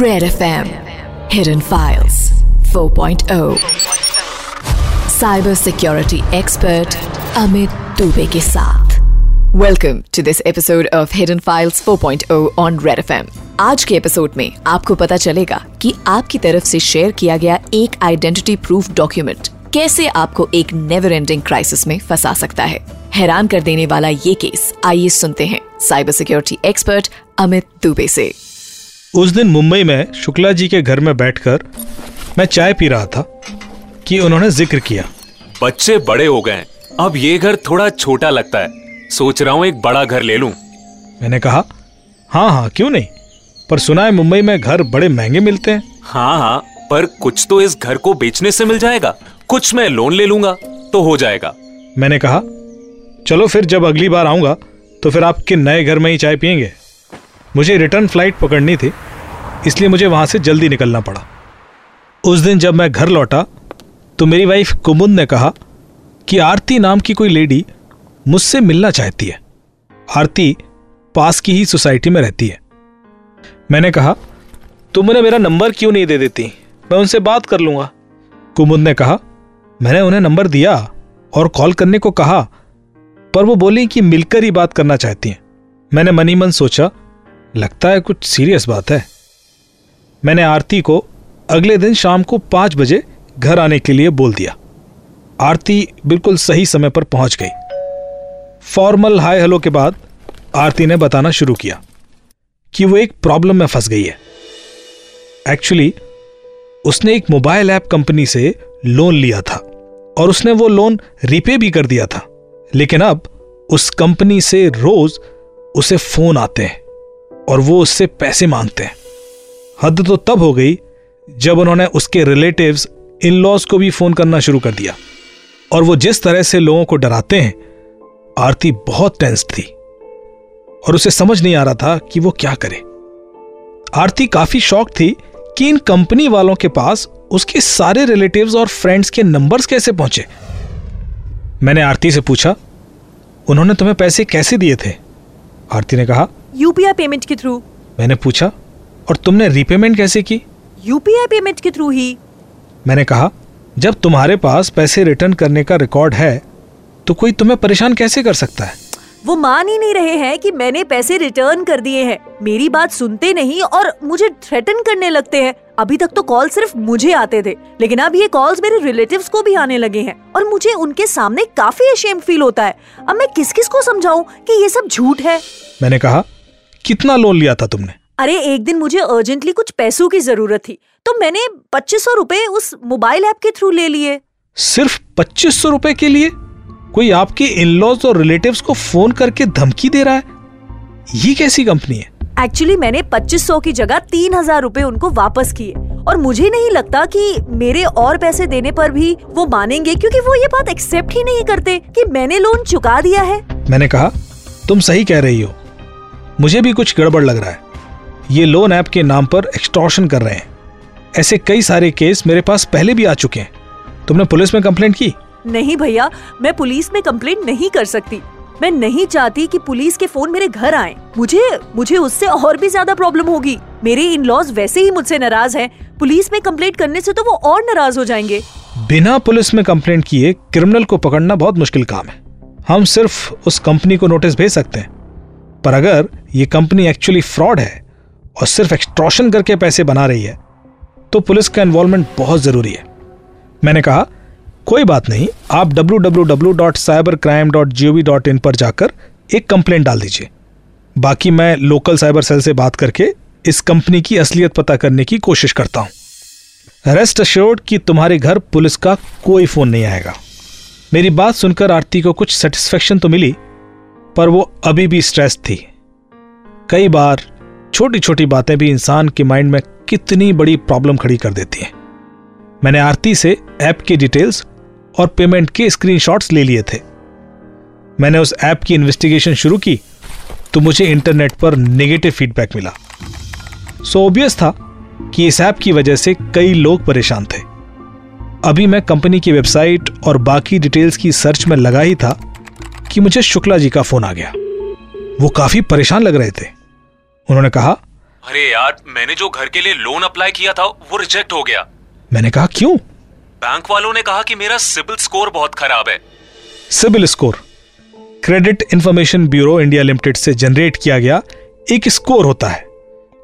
Red FM Hidden Files. 4.0 Cyber Security Expert Amit Dubey के साथ Welcome to this episode of Hidden Files 4.0 on Red FM. आज के episode में आपको पता चलेगा कि आपकी तरफ़ से शेयर किया गया एक आइडेंटिटी प्रूफ डॉक्यूमेंट कैसे आपको एक नेवर एंडिंग क्राइसिस में फंसा सकता है। हैरान कर देने वाला ये केस आइए सुनते हैं cyber security expert Amit Dubey से। उस दिन मुंबई में शुक्ला जी के घर में बैठकर मैं चाय पी रहा था कि उन्होंने ज़िक्र किया। बच्चे बड़े हो गए अब ये घर थोड़ा छोटा लगता है। सोच रहा हूँ एक बड़ा घर ले लूँ। मैंने कहा हाँ हाँ क्यों नहीं? पर सुना है मुंबई में घर बड़े महँगे मिलते हैं। हाँ हाँ पर कुछ तो इस घर को बेचने से मिल जाएगा। कुछ मैं लोन ले लूँगा तो हो जाएगा। मैंने कहा चलो फिर जब अगली बार आऊँगा तो फिर आपके नए घर में ही चाय पियेंगे? मुझे रिटर्न फ़्लाइट पकड़नी थी, इसलिए मुझे वहाँ से जल्दी निकलना पड़ा। उस दिन जब मैं घर लौटा तो मेरी वाइफ कुमुद ने कहा कि आरती नाम की कोई लेडी मुझसे मिलना चाहती है। आरती पास की ही सोसाइटी में रहती है। मैंने कहा, तुम उन्हें मेरा नंबर क्यों नहीं दे देती? मैं उनसे बात कर लूँगा। कुमुद ने कहा, मैंने उन्हें नंबर दिया और कॉल करने को कहा, पर वो बोली कि मिलकर ही बात करना चाहती हैं। मैंने मनी मन सोचा लगता है कुछ सीरियस बात है। मैंने आरती को अगले दिन शाम को पाँच बजे घर आने के लिए बोल दिया। आरती बिल्कुल सही समय पर पहुँच गई। फॉर्मल हाय हेलो के बाद आरती ने बताना शुरू किया कि वो एक प्रॉब्लम में फंस गई है। एक्चुअली उसने एक मोबाइल ऐप कंपनी से लोन लिया था और उसने वो लोन रिपे भी कर दिया था। लेकिन अब उस कंपनी से रोज उसे फ़ोन आते हैं। और वो उससे पैसे मांगते हैं। हद तो तब हो गई जब उन्होंने उसके रिलेटिव्स इन लॉज को भी फ़ोन करना शुरू कर दिया। और वो जिस तरह से लोगों को डराते हैं, आरती बहुत टेंस थी। और उसे समझ नहीं आ रहा था कि वो क्या करे। आरती काफ़ी शौक थी कि इन कंपनी वालों के पास उसके सारे रिलेटिव्स और फ्रेंड्स के नंबर्स कैसे पहुँचे। मैंने आरती से पूछा, उन्होंने तुम्हें पैसे कैसे दिए थे? आरती ने कहा यूपीआई पेमेंट के थ्रू मैंने पूछा और तुमने रीपेमेंट कैसे की? यूपीआई पेमेंट के थ्रू ही। मैंने कहा जब तुम्हारे पास पैसे रिटर्न करने का रिकॉर्ड है तो कोई तुम्हें परेशान कैसे कर सकता है? वो मान ही नहीं रहे हैं कि मैंने पैसे रिटर्न कर दिए हैं। मेरी बात सुनते नहीं और मुझे थ्रेटन करने लगते हैं। अभी तक तो कॉल सिर्फ़ मुझे आते थे लेकिन अब ये कॉल्स मेरे रिलेटिव्स को भी आने लगे हैं और मुझे उनके सामने काफ़ी अशेम फील होता है। अब मैं किस किस को समझाऊं कि ये सब झूठ है? मैंने कहा कितना लोन लिया था तुमने? अरे एक दिन मुझे अर्जेंटली कुछ पैसों की ज़रूरत थी तो मैंने पच्चीस सौ रूपए उस मोबाइल ऐप के थ्रू ले लिए। सिर्फ़ पच्चीस सौ रुपए के लिए? कोई आपके इन लॉज और रिलेटिव्स को फ़ोन करके धमकी दे रहा है? ये कैसी कंपनी है? एक्चुअली मैंने पच्चीस सौ की जगह तीन हज़ार रूपए उनको वापस किए। और मुझे नहीं लगता कि मेरे और पैसे देने पर भी वो मानेंगे क्योंकि वो ये बात एक्सेप्ट ही नहीं करते कि मैंने लोन चुका दिया है। मैंने कहा तुम सही कह रही हो। मुझे भी कुछ गड़बड़ लग रहा है। ये लोन ऐप के नाम पर एक्सटॉर्शन कर रहे हैं। ऐसे कई सारे केस मेरे पास पहले भी आ चुके हैं। तुमने पुलिस में कंप्लेंट की? नहीं भैया, मैं पुलिस में कंप्लेंट नहीं कर सकती। मैं नहीं चाहती कि पुलिस के फ़ोन मेरे घर आए। मुझे मुझे उससे और भी ज़्यादा प्रॉब्लम होगी। मेरे इन लॉज वैसे ही मुझसे नाराज़ हैं। पुलिस में कंप्लेंट करने से तो वो और नाराज़ हो जाएँगे। बिना पुलिस में कंप्लेंट किए क्रिमिनल को पकड़ना बहुत मुश्किल काम है। हम सिर्फ़ उस कंपनी को नोटिस भेज सकते हैं। पर अगर ये कंपनी एक्चुअली फ्रॉड है और सिर्फ़ एक्सट्रॉशन करके पैसे बना रही है तो पुलिस का इन्वॉल्वमेंट बहुत ज़रूरी है। मैंने कहा कोई बात नहीं, आप www.cybercrime.gov.in पर जाकर एक कंप्लेंट डाल दीजिए। बाकी मैं लोकल साइबर सेल से बात करके इस कंपनी की असलियत पता करने की कोशिश करता हूँ। रेस्ट अश्योर्ड कि तुम्हारे घर पुलिस का कोई फ़ोन नहीं आएगा। मेरी बात सुनकर आरती को कुछ सेटिस्फेक्शन तो मिली, पर वो अभी भी स्ट्रेस थी। कई बार छोटी छोटी बातें भी इंसान के माइंड में कितनी बड़ी प्रॉब्लम खड़ी कर देती हैं। मैंने आरती से ऐप की डिटेल्स और पेमेंट के स्क्रीनशॉट्स ले लिए थे। मैंने उस ऐप की इन्वेस्टिगेशन शुरू की तो मुझे इंटरनेट पर नेगेटिव फीडबैक मिला। सो ऑब्वियस था कि इस ऐप की वजह से कई लोग परेशान थे। अभी मैं कंपनी की वेबसाइट और बाकी डिटेल्स की सर्च में लगा ही था कि मुझे शुक्ला जी का फ़ोन आ गया। वो काफ़ी परेशान लग रहे थे। उन्होंने कहा अरे यार मैंने जो घर के लिए लोन अप्लाई किया था वो रिजेक्ट हो गया। मैंने कहा क्यों? बैंक वालों ने कहा कि मेरा सिबिल स्कोर बहुत खराब है। CIBIL score, credit information bureau India limited से जनरेट किया गया एक स्कोर होता है,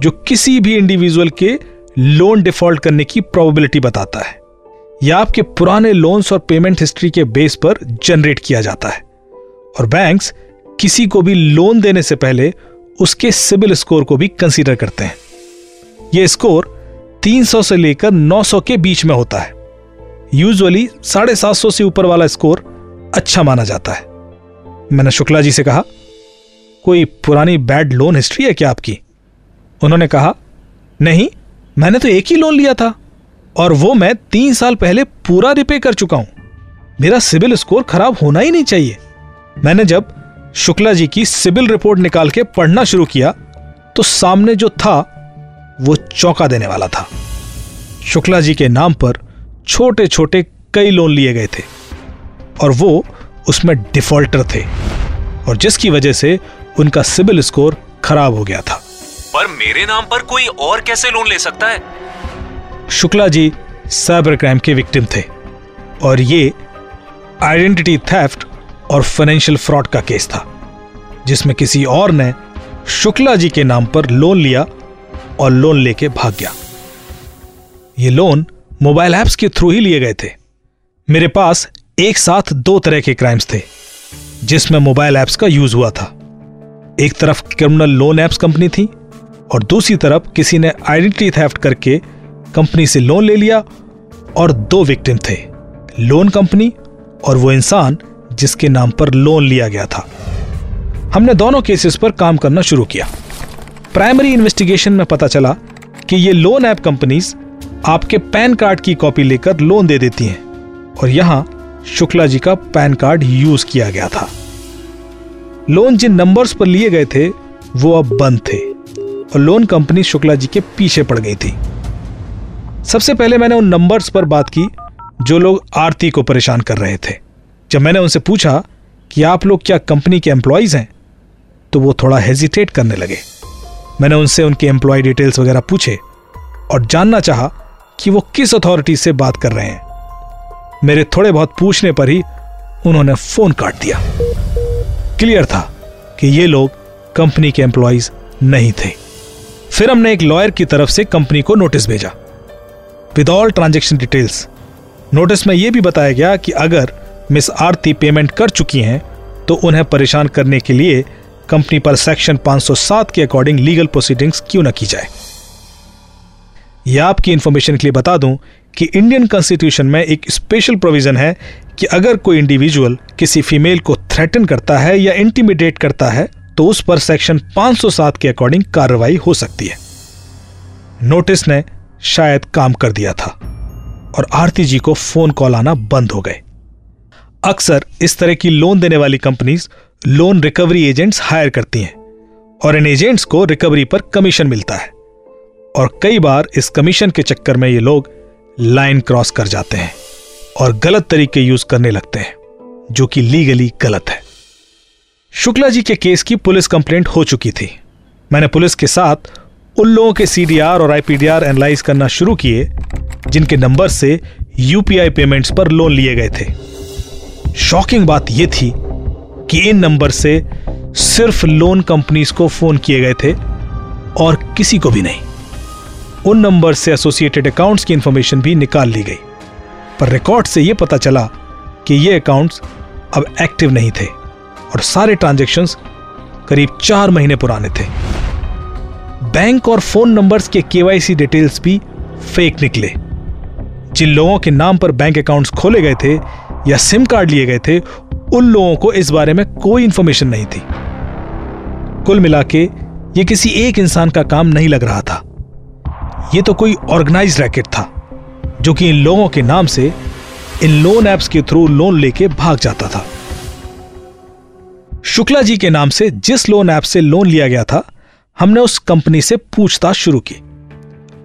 जो किसी भी इंडिविजुअल के लोन डिफ़ॉल्ट करने की प्रोबेबिलिटी बताता है यह आपके पुराने लोन्स और पेमेंट हिस्ट्री के बेस पर जनरेट किया जाता है। और बैंक्स किसी को भी लोन देने से पहले उसके सिबिल स्कोर को भी कंसीडर करते हैं। यह स्कोर 300 से लेकर 900 के बीच में होता है। यूजुअली साढ़े सात सौ से ऊपर वाला स्कोर अच्छा माना जाता है। मैंने शुक्ला जी से कहा, कोई पुरानी बैड लोन हिस्ट्री है क्या आपकी? उन्होंने कहा, नहीं, मैंने तो एक ही लोन लिया था और वो मैं तीन साल पहले पूरा रिपे कर चुका हूँ। मेरा सिबिल स्कोर खराब होना ही नहीं चाहिए। मैंने जब शुक्ला जी की सिबिल रिपोर्ट निकाल के पढ़ना शुरू किया तो सामने जो था, वो चौंका देने वाला था। शुक्ला जी के नाम पर छोटे छोटे कई लोन लिए गए थे। और वो उसमें डिफॉल्टर थे। और जिसकी वजह से उनका सिबिल स्कोर खराब हो गया था। पर मेरे नाम पर कोई और कैसे लोन ले सकता है? शुक्ला जी साइबर क्राइम के विक्टिम थे। और ये आइडेंटिटी थेफ्ट और फाइनेंशियल फ्रॉड का केस था जिसमें किसी और ने शुक्ला जी के नाम पर लोन लिया और लोन लेके भाग गया। ये लोन मोबाइल ऐप्स के थ्रू ही लिए गए थे। मेरे पास एक साथ दो तरह के क्राइम्स थे, जिसमें मोबाइल ऐप्स का यूज़ हुआ था। एक तरफ़ क्रिमिनल लोन ऐप्स कंपनी थी, और दूसरी तरफ़ किसी ने आइडेंटिटी थेफ्ट करके कंपनी से लोन ले लिया, और दो विक्टिम थे, लोन कंपनी और वो इंसान जिसके नाम पर लोन लिया गया था। हमने दोनों केसेस पर काम करना शुरू किया। प्राइमरी इन्वेस्टिगेशन में पता चला कि ये लोन ऐप कंपनीज़ आपके पैन कार्ड की कॉपी लेकर लोन दे देती हैं। और यहाँ शुक्ला जी का पैन कार्ड यूज़ किया गया था। लोन जिन नंबर्स पर लिए गए थे, वो अब बंद थे। और लोन कंपनी शुक्ला जी के पीछे पड़ गई थी। सबसे पहले मैंने उन नंबर्स पर बात की, जो लोग आरती को परेशान कर रहे थे। जब मैंने उनसे पूछा कि आप लोग क्या कंपनी के एम्प्लॉयज़ हैं तो वो थोड़ा हेजिटेट करने लगे। मैंने उनसे उनके एम्प्लॉय डिटेल्स वगैरह पूछे और जानना चाहा कि वो किस अथॉरिटी से बात कर रहे हैं। मेरे थोड़े बहुत पूछने पर ही उन्होंने फ़ोन काट दिया। क्लियर था कि ये लोग कंपनी के एम्प्लॉयज़ नहीं थे। फिर हमने एक लॉयर की तरफ़ से कंपनी को नोटिस भेजा। With all transaction details notice में यह भी बताया गया कि अगर मिस आरती पेमेंट कर चुकी हैं तो उन्हें परेशान करने के लिए कंपनी पर सेक्शन 507 के अकॉर्डिंग लीगल प्रोसीडिंग्स क्यों न की जाए। यह आपकी इंफॉर्मेशन के लिए बता दूँ कि इंडियन कॉन्स्टिट्यूशन में एक स्पेशल प्रोविज़न है कि अगर कोई इंडिविजुअल किसी फीमेल को थ्रेटन करता है या इंटीमिडेट करता है तो उस पर सेक्शन 507 के अकॉर्डिंग कार्रवाई हो सकती है। नोटिस ने शायद काम कर दिया था और आरती जी को फ़ोन कॉल आना बंद हो गए। अक्सर इस तरह की लोन देने वाली companies loan recovery agents hire करती हैं और इन एजेंट्स को रिकवरी पर कमीशन मिलता है। और कई बार इस कमीशन के चक्कर में ये लोग लाइन क्रॉस कर जाते हैं और गलत तरीके यूज़ करने लगते हैं, जो कि लीगली गलत है। शुक्ला जी के केस की पुलिस कंप्लेंट हो चुकी थी। मैंने पुलिस के साथ उन लोगों के सीडीआर और आईपीडीआर एनालाइज करना शुरू किए, जिनके नंबर से यूपीआई पेमेंट्स पर लोन लिए गए थे। शॉकिंग बात यह थी कि इन नंबर से सिर्फ़ लोन कंपनीज़ को फ़ोन किए गए थे और किसी को भी नहीं। उन नंबर से एसोसिएटेड अकाउंट्स की इंफॉर्मेशन भी निकाल ली गई। पर रिकॉर्ड से यह पता चला कि ये अकाउंट्स अब एक्टिव नहीं थे और सारे ट्रांजेक्शन्स करीब चार महीने पुराने थे। बैंक और फ़ोन नंबर्स के केवाईसी डिटेल्स भी फेक निकले। जिन लोगों के नाम पर बैंक अकाउंट्स खोले गए थे या सिम कार्ड लिए गए थे, उन लोगों को इस बारे में कोई इंफॉर्मेशन नहीं थी। कुल मिला के ये किसी एक इंसान का काम नहीं लग रहा था। ये तो कोई ऑर्गेनाइज रैकेट था, जो कि इन लोगों के नाम से इन लोन एप्स के थ्रू लोन लेके भाग जाता था। शुक्ला जी के नाम से जिस लोन ऐप से लोन लिया गया था, हमने उस कंपनी से पूछताछ शुरू की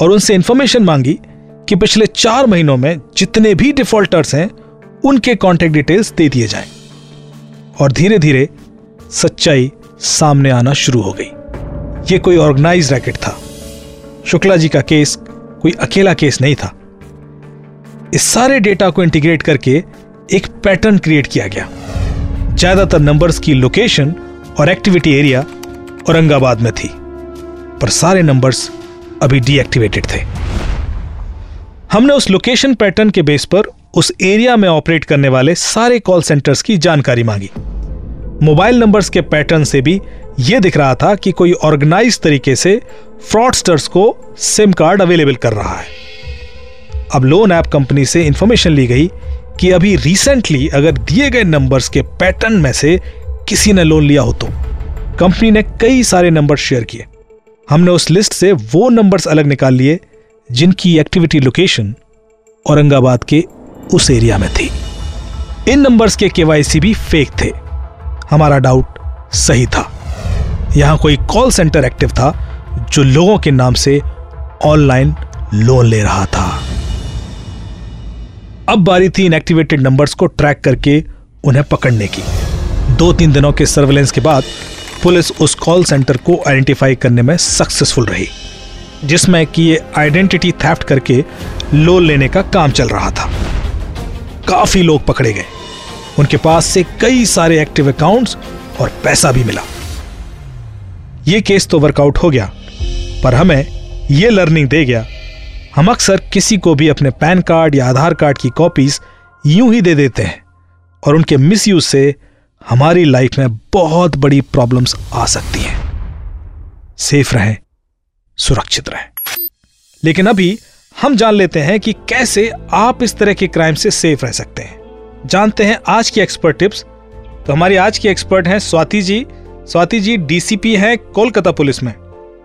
और उनसे इंफॉर्मेशन मांगी कि पिछले चार महीनों में जितने भी डिफॉल्टर्स हैं, उनके कॉन्टेक्ट डिटेल्स दे दिए जाएँ। और धीरे धीरे सच्चाई सामने आना शुरू हो गई। यह कोई ऑर्गेनाइज रैकेट था। शुक्ला जी का केस कोई अकेला केस नहीं था। इस सारे डेटा को इंटीग्रेट करके एक पैटर्न क्रिएट किया गया। ज़्यादातर नंबर्स की लोकेशन और एक्टिविटी एरिया औरंगाबाद में थी, पर सारे नंबर्स अभी डीएक्टिवेटेड थे। हमने उस लोकेशन पैटर्न के बेस पर उस एरिया में ऑपरेट करने वाले सारे कॉल सेंटर्स की जानकारी मांगी। मोबाइल नंबर्स के पैटर्न से भी यह दिख रहा था कि कोई ऑर्गेनाइज तरीके से फ्रॉडस्टर्स को सिम कार्ड अवेलेबल कर रहा है। अब लोन ऐप कंपनी से इंफॉर्मेशन ली गई कि अभी रिसेंटली अगर दिए गए नंबर्स के पैटर्न में से किसी ने लोन लिया हो तो। कंपनी ने कई सारे नंबर शेयर किए। हमने उस लिस्ट से वो नंबर्स अलग निकाल लिए, जिनकी एक्टिविटी लोकेशन औरंगाबाद के उस एरिया में थी। इन नंबर्स के केवाईसी भी फेक थे। हमारा डाउट सही था। यहाँ कोई कॉल सेंटर एक्टिव था, जो लोगों के नाम से ऑनलाइन लोन ले रहा था। अब बारी थी इनएक्टिवेटेड नंबर्स को ट्रैक करके उन्हें पकड़ने की। दो तीन दिनों के सर्वेलेंस के बाद पुलिस उस कॉल सेंटर को आइडेंटिफाई करने में सक्सेसफुल रही, जिसमें कि ये आइडेंटिटी थेफ्ट करके लोन लेने का काम चल रहा था। काफ़ी लोग पकड़े गए। उनके पास से कई सारे एक्टिव अकाउंट्स और पैसा भी मिला। यह केस तो वर्कआउट हो गया, पर हमें यह लर्निंग दे गया। हम अक्सर किसी को भी अपने पैन कार्ड या आधार कार्ड की कॉपीज यूँ ही दे देते हैं, और उनके मिसयूज से हमारी लाइफ में बहुत बड़ी प्रॉब्लम्स आ सकती हैं। सेफ़ रहें, सुरक्षित रहें। लेकिन अभी हम जान लेते हैं कि कैसे आप इस तरह के क्राइम से सेफ़ रह सकते हैं। जानते हैं आज की एक्सपर्ट टिप्स तो हमारी आज की एक्सपर्ट हैं स्वाति जी। स्वाति जी डीसीपी हैं कोलकाता पुलिस में।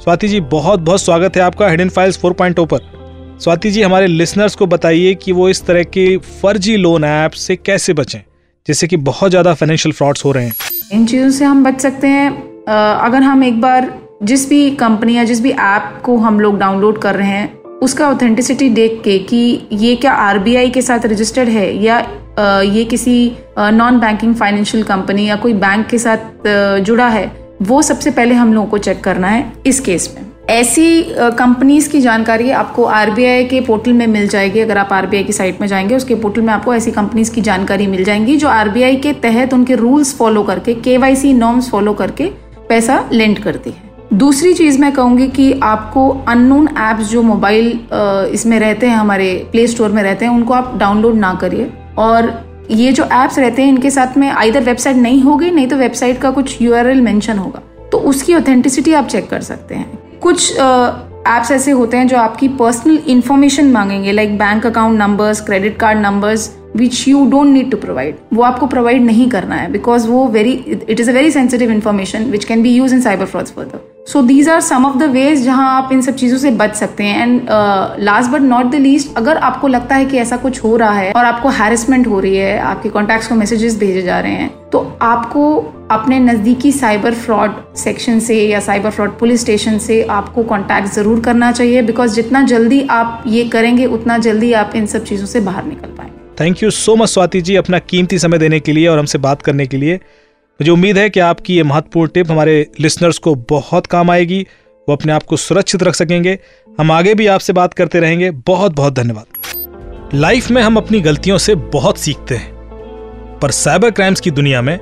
स्वाति जी बहुत बहुत स्वागत है आपका हिडन फाइल्स 4.0 पर। स्वाति जी, हमारे लिसनर्स को बताइए कि वो इस तरह के फर्जी लोन ऐप से कैसे बचें, जिससे कि बहुत ज़्यादा फाइनेंशियल फ्रॉड्स हो रहे हैं। इन चीज़ों से हम बच सकते हैं। अगर हम एक बार जिस भी कंपनी या जिस भी ऐप को हम लोग डाउनलोड कर रहे हैं, उसका ऑथेंटिसिटी देख के कि ये क्या आरबीआई के साथ रजिस्टर्ड है या ये किसी नॉन बैंकिंग फाइनेंशियल कंपनी या कोई बैंक के साथ जुड़ा है, वो सबसे पहले हम लोगों को चेक करना है इस केस में। ऐसी कंपनीज़ की जानकारी आपको आरबीआई के पोर्टल में मिल जाएगी। अगर आप आरबीआई की साइट में जाएँगे, उसके पोर्टल में आपको ऐसी कंपनीज़ की जानकारी मिल जाएँगी जो आरबीआई के तहत उनके रूल्स फॉलो करके केवाईसी नॉर्म्स फॉलो करके पैसा लेंड करती है। दूसरी चीज़ मैं कहूँगी कि आपको अननोन एप्स जो मोबाइल इसमें रहते हैं, हमारे प्ले स्टोर में रहते हैं, उनको आप डाउनलोड ना करिए। और ये जो एप्स रहते हैं, इनके साथ में आइधर वेबसाइट नहीं होगी, नहीं तो वेबसाइट का कुछ यूआरएल मेंशन होगा। तो उसकी ऑथेंटिसिटी आप चेक कर सकते हैं। कुछ एप्स ऐसे होते हैं जो आपकी पर्सनल इन्फॉर्मेशन मांगेंगे like bank account numbers credit card numbers which you don't need to provide वो आपको प्रोवाइड नहीं करना है बिकॉज़ वो very it is a very sensitive information which can be used in cyber frauds further so these are some of the ways जहाँ आप इन सब चीज़ों से बच सकते हैं। And last but not the least अगर आपको लगता है कि ऐसा कुछ हो रहा है और आपको हैरेसमेंट हो रही है, आपके कॉन्टेक्ट को मैसेजेस भेजे जा रहे हैं तो आपको अपने नज़दीकी साइबर फ्रॉड सेक्शन से या साइबर फ्रॉड पुलिस स्टेशन से आपको कांटेक्ट ज़रूर करना चाहिए बिकॉज़ जितना जल्दी आप ये करेंगे, उतना जल्दी आप इन सब चीज़ों से बाहर निकल पाएँगे। Thank you so much Swati ji अपना कीमती समय देने के लिए और हमसे बात करने के लिए। मुझे उम्मीद है कि आपकी ये महत्वपूर्ण टिप हमारे लिसनर्स को बहुत काम आएगी, वो अपने आप को सुरक्षित रख सकेंगे। हम आगे भी आपसे बात करते रहेंगे। बहुत बहुत धन्यवाद। लाइफ में हम अपनी गलतियों से बहुत सीखते हैं, पर साइबर क्राइम्स की दुनिया में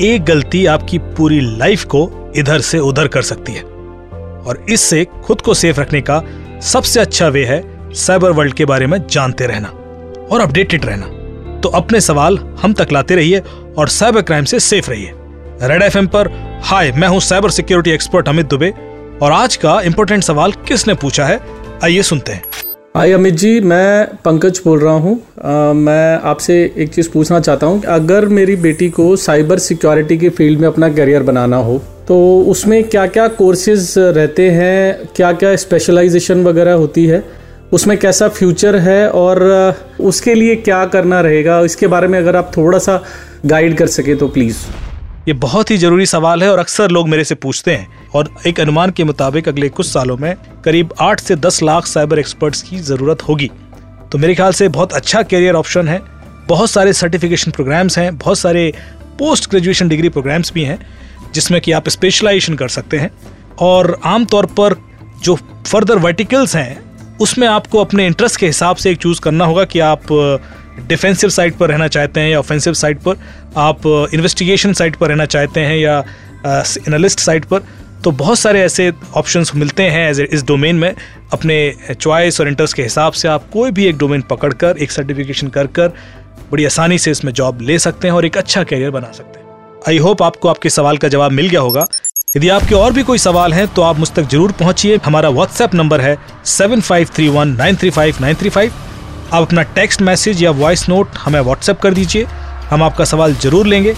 एक गलती आपकी पूरी लाइफ को इधर से उधर कर सकती है। और इससे खुद को सेफ़ रखने का सबसे अच्छा वे है साइबर वर्ल्ड के बारे में जानते रहना और अपडेटेड रहना। तो अपने सवाल हम तक लाते रहिए और साइबर क्राइम से सेफ़ रहिए। रेड एफएम पर हाय मैं हूँ cyber security expert Amit Dubey, और आज का इंपॉर्टेंट सवाल किसने पूछा है? आइए सुनते हैं। हाय अमित जी, मैं पंकज बोल रहा हूँ। मैं आपसे एक चीज़ पूछना चाहता हूँ अगर मेरी बेटी को साइबर सिक्योरिटी के फ़ील्ड में अपना करियर बनाना हो तो उसमें क्या क्या कोर्सेज रहते हैं क्या क्या स्पेशलाइजेशन वगैरह होती है, उसमें कैसा फ्यूचर है, और उसके लिए क्या करना रहेगा, इसके बारे में अगर आप थोड़ा सा गाइड कर सके तो प्लीज़ ये बहुत ही ज़रूरी सवाल है और अक्सर लोग मेरे से पूछते हैं और एक अनुमान के मुताबिक अगले कुछ सालों में करीब आठ से दस लाख साइबर एक्सपर्ट्स की ज़रूरत होगी। तो मेरे ख्याल से बहुत अच्छा करियर ऑप्शन है। बहुत सारे सर्टिफिकेशन प्रोग्राम्स हैं, बहुत सारे पोस्ट ग्रेजुएशन डिग्री प्रोग्राम्स भी हैं, जिसमें कि आप स्पेशलाइजेशन कर सकते हैं। और आमतौर पर जो फर्दर वर्टिकल्स हैं, उसमें आपको अपने इंटरेस्ट के हिसाब से एक चूज़ करना होगा कि आप डिफेंसिव साइड पर रहना चाहते हैं या ऑफेंसिव साइड पर, आप इन्वेस्टिगेशन साइड पर रहना चाहते हैं या एनालिस्ट साइड पर तो बहुत सारे ऐसे ऑप्शंस मिलते हैं एज इस डोमेन में। अपने चॉइस और इंटरेस्ट के हिसाब से आप कोई भी एक डोमेन पकड़कर, एक सर्टिफिकेशन कर कर बड़ी आसानी से इसमें जॉब ले सकते हैं और एक अच्छा करियर बना सकते हैं। आई होप आपको आपके सवाल का जवाब मिल गया होगा। यदि आपके और भी कोई सवाल हैं तो आप मुझ तक ज़रूर पहुंचिए। हमारा व्हाट्सएप नंबर है seven five three one nine three five nine three five आप अपना टेक्स्ट मैसेज या वॉइस नोट हमें व्हाट्सएप कर दीजिए। हम आपका सवाल ज़रूर लेंगे।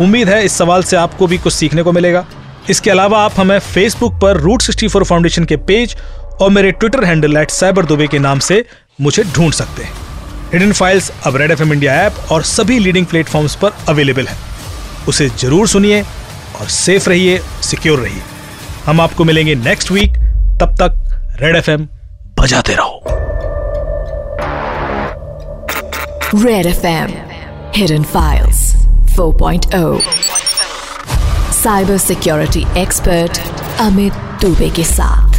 उम्मीद है इस सवाल से आपको भी कुछ सीखने को मिलेगा। इसके अलावा आप हमें फेसबुक पर रूट सिक्सटी फोर फाउंडेशन के पेज और मेरे Twitter handle at cyber Dube के नाम से मुझे ढूंढ सकते हैं। हिडन फाइल्स अब रेड एफ़ इंडिया ऐप और सभी लीडिंग प्लेटफॉर्म्स पर अवेलेबल है। उसे ज़रूर सुनिए और सेफ़ रहिए सिक्योर रहिए। हम आपको मिलेंगे नेक्स्ट वीक तब तक रेड एफ़ बजाते रहो। Red F M hidden files 4.0 cyber security expert Amit Dube के साथ